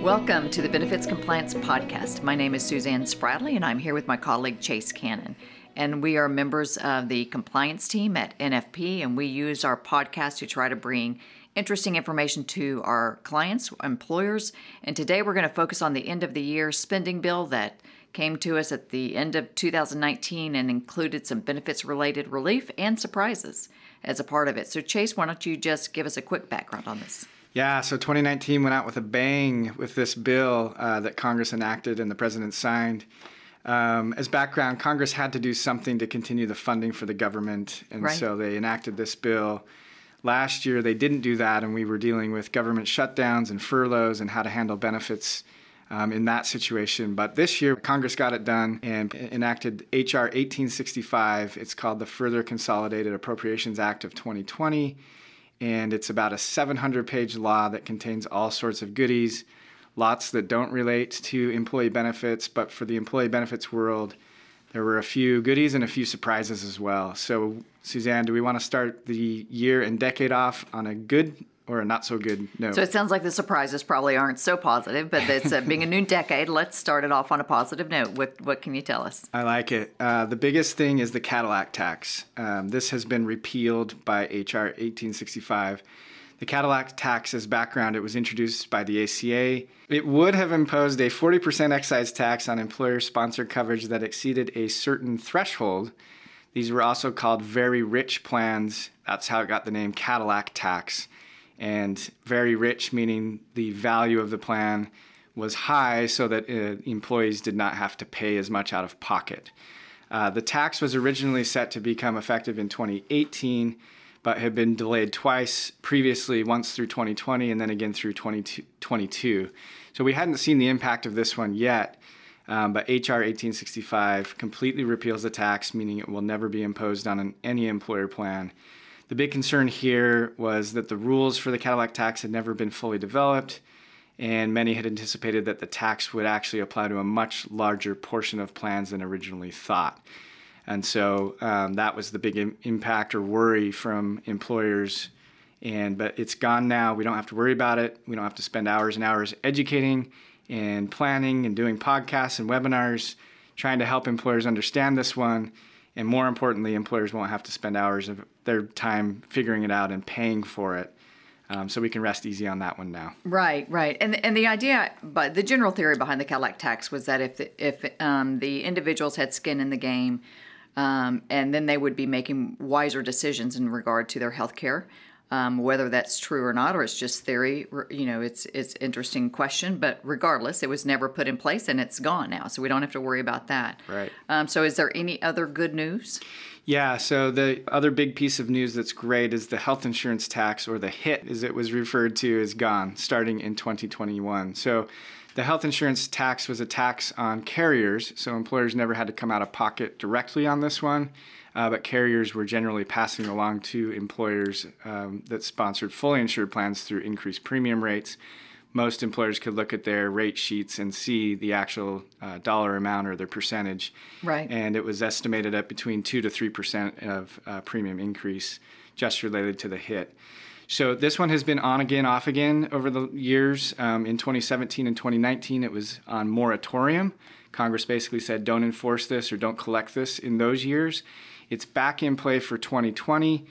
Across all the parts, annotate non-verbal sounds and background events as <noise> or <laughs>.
Welcome to the Benefits Compliance Podcast. My name is Suzanne Spradley, and I'm here with my colleague Chase Cannon. And we are members of the compliance team at NFP, and we use our podcast to try to bring interesting information to our clients, employers. And today we're going to focus on the end of the year spending bill that came to us at the end of 2019 and included some benefits related relief and surprises as a part of it. So, Chase, why don't you just give us a quick background on this? Yeah, so 2019 went out with a bang with this bill uh, that Congress enacted and the president signed. Um, as background, Congress had to do something to continue the funding for the government, and right. so they enacted this bill. Last year, they didn't do that, and we were dealing with government shutdowns and furloughs and how to handle benefits um, in that situation. But this year, Congress got it done and enacted H.R. 1865. It's called the Further Consolidated Appropriations Act of 2020 and it's about a 700 page law that contains all sorts of goodies, lots that don't relate to employee benefits, but for the employee benefits world, there were a few goodies and a few surprises as well. So, Suzanne, do we want to start the year and decade off on a good or a not so good note. So it sounds like the surprises probably aren't so positive, but it's uh, being a new decade. Let's start it off on a positive note. What what can you tell us? I like it. Uh, the biggest thing is the Cadillac tax. Um, this has been repealed by HR 1865. The Cadillac tax, as background, it was introduced by the ACA. It would have imposed a 40% excise tax on employer sponsored coverage that exceeded a certain threshold. These were also called very rich plans. That's how it got the name Cadillac tax and very rich, meaning the value of the plan was high so that uh, employees did not have to pay as much out of pocket. Uh, the tax was originally set to become effective in 2018, but had been delayed twice previously, once through 2020 and then again through 2022. So we hadn't seen the impact of this one yet. Um, but HR 1865 completely repeals the tax, meaning it will never be imposed on an, any employer plan. The big concern here was that the rules for the Cadillac tax had never been fully developed, and many had anticipated that the tax would actually apply to a much larger portion of plans than originally thought. And so um, that was the big Im- impact or worry from employers. And but it's gone now. We don't have to worry about it. We don't have to spend hours and hours educating and planning and doing podcasts and webinars trying to help employers understand this one and more importantly, employers won't have to spend hours of their time figuring it out and paying for it. Um, so we can rest easy on that one now. Right, right, and and the idea, but the general theory behind the Cadillac tax was that if the, if um, the individuals had skin in the game, um, and then they would be making wiser decisions in regard to their health care. Um, whether that's true or not, or it's just theory, you know, it's it's interesting question. But regardless, it was never put in place, and it's gone now, so we don't have to worry about that. Right. Um, so, is there any other good news? Yeah. So the other big piece of news that's great is the health insurance tax, or the HIT, as it was referred to, is gone starting in 2021. So. The health insurance tax was a tax on carriers, so employers never had to come out of pocket directly on this one uh, but carriers were generally passing along to employers um, that sponsored fully insured plans through increased premium rates. Most employers could look at their rate sheets and see the actual uh, dollar amount or their percentage. Right. And it was estimated at between 2 to 3% of uh, premium increase just related to the HIT. So this one has been on again, off again over the years. Um, in 2017 and 2019, it was on moratorium. Congress basically said don't enforce this or don't collect this in those years. It's back in play for 2020.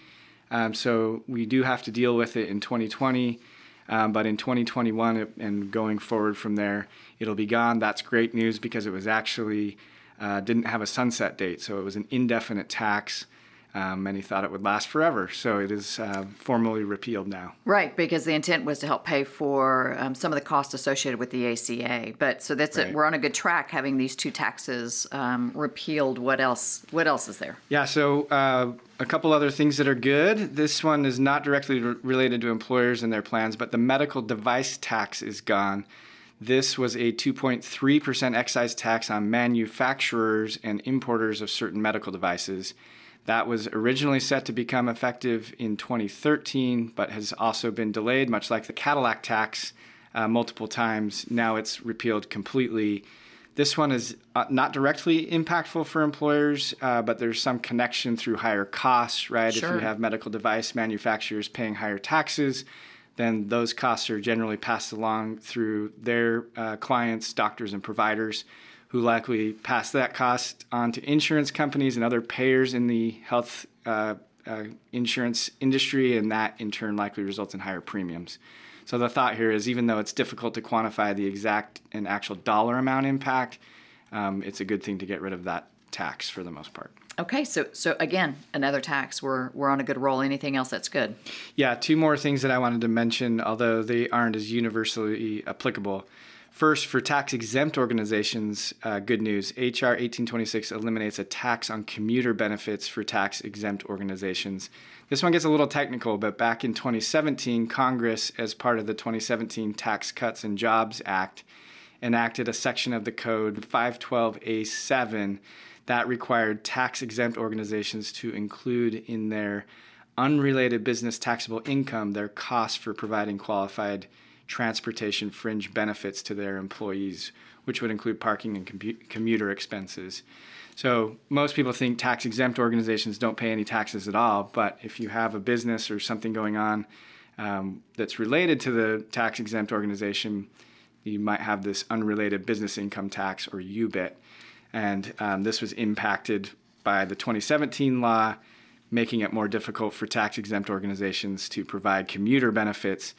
Um, so we do have to deal with it in 2020. Um, but in 2021 and going forward from there, it'll be gone. That's great news because it was actually uh, didn't have a sunset date, so it was an indefinite tax um, he thought it would last forever. So it is uh, formally repealed now. Right, because the intent was to help pay for um, some of the costs associated with the ACA. But so that's right. it. We're on a good track having these two taxes um, repealed. What else? What else is there? Yeah. So. Uh, a couple other things that are good. This one is not directly re- related to employers and their plans, but the medical device tax is gone. This was a 2.3% excise tax on manufacturers and importers of certain medical devices. That was originally set to become effective in 2013, but has also been delayed, much like the Cadillac tax, uh, multiple times. Now it's repealed completely. This one is uh, not directly impactful for employers, uh, but there's some connection through higher costs, right? Sure. If you have medical device manufacturers paying higher taxes, then those costs are generally passed along through their uh, clients, doctors, and providers who likely pass that cost on to insurance companies and other payers in the health uh, uh, insurance industry, and that in turn likely results in higher premiums. So the thought here is even though it's difficult to quantify the exact and actual dollar amount impact, um, it's a good thing to get rid of that tax for the most part. Okay, so so again, another tax. We're we're on a good roll. Anything else that's good? Yeah, two more things that I wanted to mention, although they aren't as universally applicable. First, for tax exempt organizations, uh, good news. HR 1826 eliminates a tax on commuter benefits for tax exempt organizations. This one gets a little technical, but back in 2017, Congress, as part of the 2017 Tax Cuts and Jobs Act, enacted a section of the code 512A7 that required tax exempt organizations to include in their unrelated business taxable income their costs for providing qualified transportation fringe benefits to their employees, which would include parking and commuter expenses. So, most people think tax exempt organizations don't pay any taxes at all, but if you have a business or something going on um, that's related to the tax exempt organization, you might have this unrelated business income tax or UBIT. And um, this was impacted by the 2017 law, making it more difficult for tax exempt organizations to provide commuter benefits.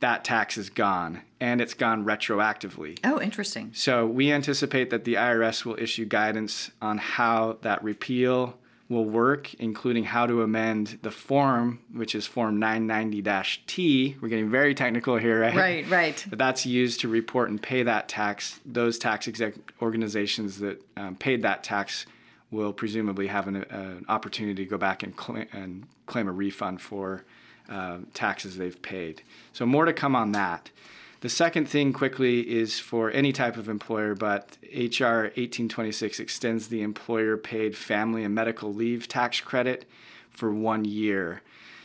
That tax is gone, and it's gone retroactively. Oh, interesting. So we anticipate that the IRS will issue guidance on how that repeal will work, including how to amend the form, which is Form 990 T. We're getting very technical here, right? Right, right. But that's used to report and pay that tax. Those tax exempt organizations that um, paid that tax will presumably have an, uh, an opportunity to go back and, cl- and claim a refund for uh, taxes they've paid. So, more to come on that. The second thing, quickly, is for any type of employer, but HR 1826 extends the employer paid family and medical leave tax credit for one year.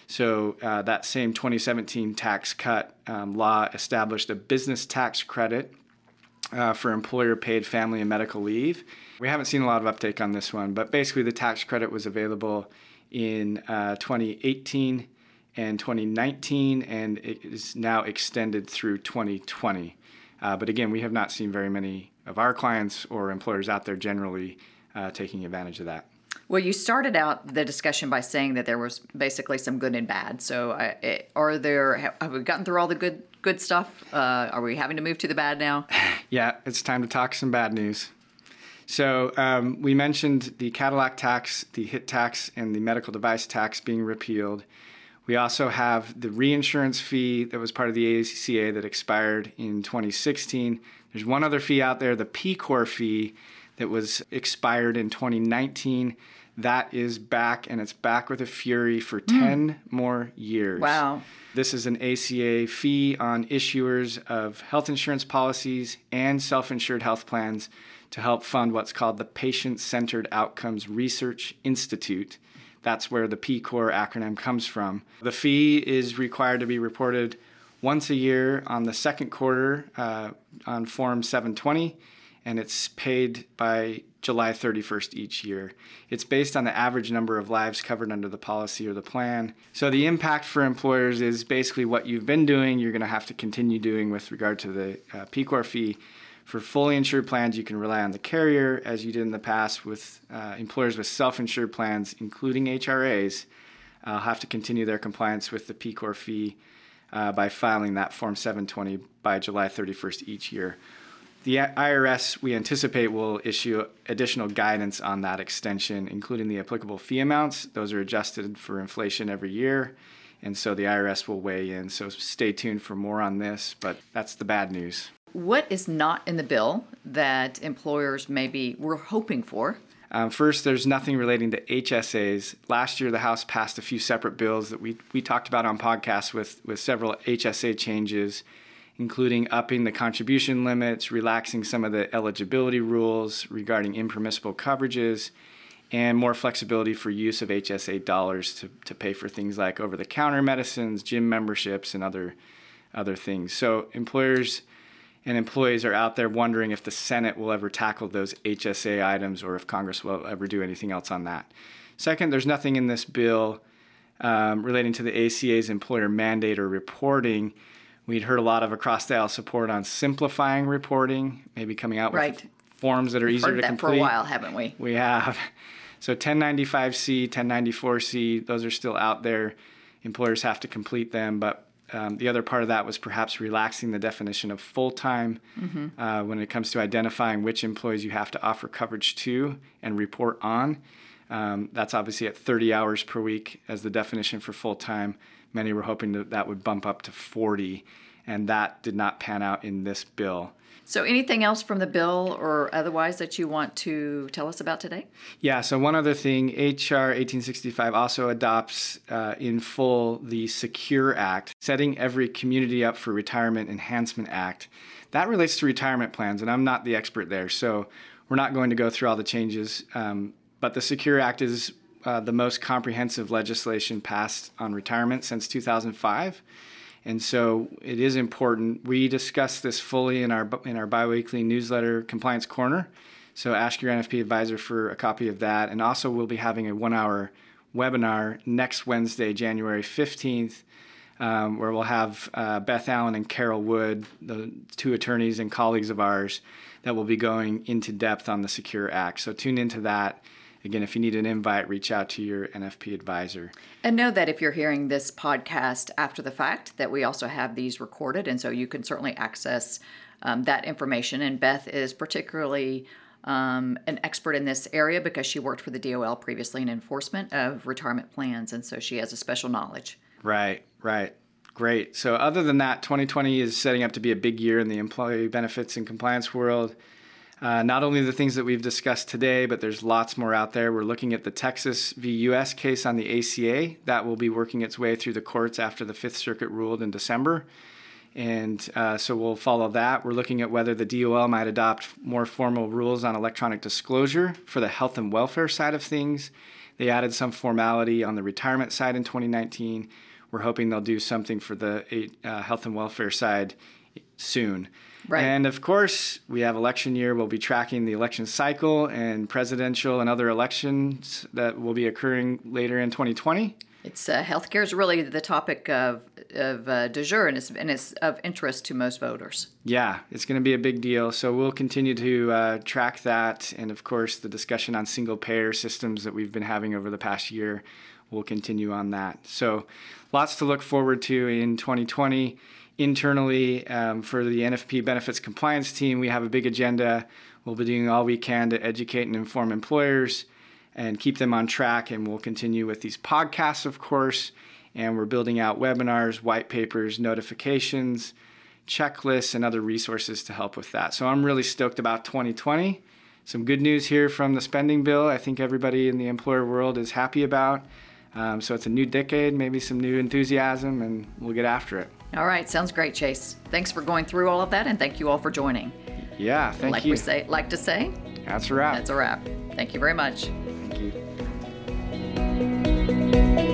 So, uh, that same 2017 tax cut um, law established a business tax credit uh, for employer paid family and medical leave. We haven't seen a lot of uptake on this one, but basically, the tax credit was available in uh, 2018 and 2019, and it is now extended through 2020. Uh, but again, we have not seen very many of our clients or employers out there generally uh, taking advantage of that. Well, you started out the discussion by saying that there was basically some good and bad. So, uh, it, are there? Have we gotten through all the good good stuff? Uh, are we having to move to the bad now? <laughs> yeah, it's time to talk some bad news. So um, we mentioned the Cadillac tax, the HIT tax, and the medical device tax being repealed. We also have the reinsurance fee that was part of the ACA that expired in 2016. There's one other fee out there, the PCOR fee, that was expired in 2019. That is back, and it's back with a fury for mm. 10 more years. Wow. This is an ACA fee on issuers of health insurance policies and self insured health plans to help fund what's called the Patient Centered Outcomes Research Institute. That's where the PCOR acronym comes from. The fee is required to be reported once a year on the second quarter uh, on Form 720, and it's paid by July 31st each year. It's based on the average number of lives covered under the policy or the plan. So the impact for employers is basically what you've been doing, you're going to have to continue doing with regard to the uh, PCOR fee. For fully insured plans, you can rely on the carrier, as you did in the past with uh, employers with self insured plans, including HRAs, uh, have to continue their compliance with the PCOR fee uh, by filing that Form 720 by July 31st each year. The IRS, we anticipate, will issue additional guidance on that extension, including the applicable fee amounts. Those are adjusted for inflation every year, and so the IRS will weigh in. So stay tuned for more on this, but that's the bad news. What is not in the bill that employers maybe were hoping for? Um, first, there's nothing relating to HSAs. Last year, the House passed a few separate bills that we, we talked about on podcasts with, with several HSA changes, including upping the contribution limits, relaxing some of the eligibility rules regarding impermissible coverages, and more flexibility for use of HSA dollars to, to pay for things like over the counter medicines, gym memberships, and other, other things. So, employers and employees are out there wondering if the Senate will ever tackle those HSA items or if Congress will ever do anything else on that. Second, there's nothing in this bill um, relating to the ACA's employer mandate or reporting. We'd heard a lot of across the aisle support on simplifying reporting, maybe coming out with Right. forms that are We've easier heard to that complete. for a while, haven't we? We have. So 1095C, 1094C, those are still out there. Employers have to complete them, but um, the other part of that was perhaps relaxing the definition of full time uh, when it comes to identifying which employees you have to offer coverage to and report on. Um, that's obviously at 30 hours per week as the definition for full time. Many were hoping that that would bump up to 40, and that did not pan out in this bill. So, anything else from the bill or otherwise that you want to tell us about today? Yeah, so one other thing H.R. 1865 also adopts uh, in full the Secure Act, Setting Every Community Up for Retirement Enhancement Act. That relates to retirement plans, and I'm not the expert there, so we're not going to go through all the changes. Um, but the Secure Act is uh, the most comprehensive legislation passed on retirement since 2005. And so it is important. We discuss this fully in our in our biweekly newsletter, Compliance Corner. So ask your NFP advisor for a copy of that. And also, we'll be having a one-hour webinar next Wednesday, January 15th, um, where we'll have uh, Beth Allen and Carol Wood, the two attorneys and colleagues of ours, that will be going into depth on the Secure Act. So tune into that. Again, if you need an invite, reach out to your NFP advisor. And know that if you're hearing this podcast after the fact, that we also have these recorded, and so you can certainly access um, that information. And Beth is particularly um, an expert in this area because she worked for the DOL previously in enforcement of retirement plans, and so she has a special knowledge. Right, right. Great. So, other than that, 2020 is setting up to be a big year in the employee benefits and compliance world. Uh, not only the things that we've discussed today, but there's lots more out there. We're looking at the Texas v. U.S. case on the ACA that will be working its way through the courts after the Fifth Circuit ruled in December. And uh, so we'll follow that. We're looking at whether the DOL might adopt more formal rules on electronic disclosure for the health and welfare side of things. They added some formality on the retirement side in 2019. We're hoping they'll do something for the uh, health and welfare side soon. Right. And of course, we have election year. We'll be tracking the election cycle and presidential and other elections that will be occurring later in 2020. It's uh, healthcare is really the topic of of uh, du jour, and it's, and it's of interest to most voters. Yeah, it's going to be a big deal. So we'll continue to uh, track that, and of course, the discussion on single payer systems that we've been having over the past year will continue on that. So lots to look forward to in 2020. Internally, um, for the NFP benefits compliance team, we have a big agenda. We'll be doing all we can to educate and inform employers and keep them on track. And we'll continue with these podcasts, of course. And we're building out webinars, white papers, notifications, checklists, and other resources to help with that. So I'm really stoked about 2020. Some good news here from the spending bill. I think everybody in the employer world is happy about. Um, so it's a new decade, maybe some new enthusiasm, and we'll get after it. All right, sounds great, Chase. Thanks for going through all of that, and thank you all for joining. Yeah, thank like you. We say, like to say, that's a wrap. That's a wrap. Thank you very much. Thank you.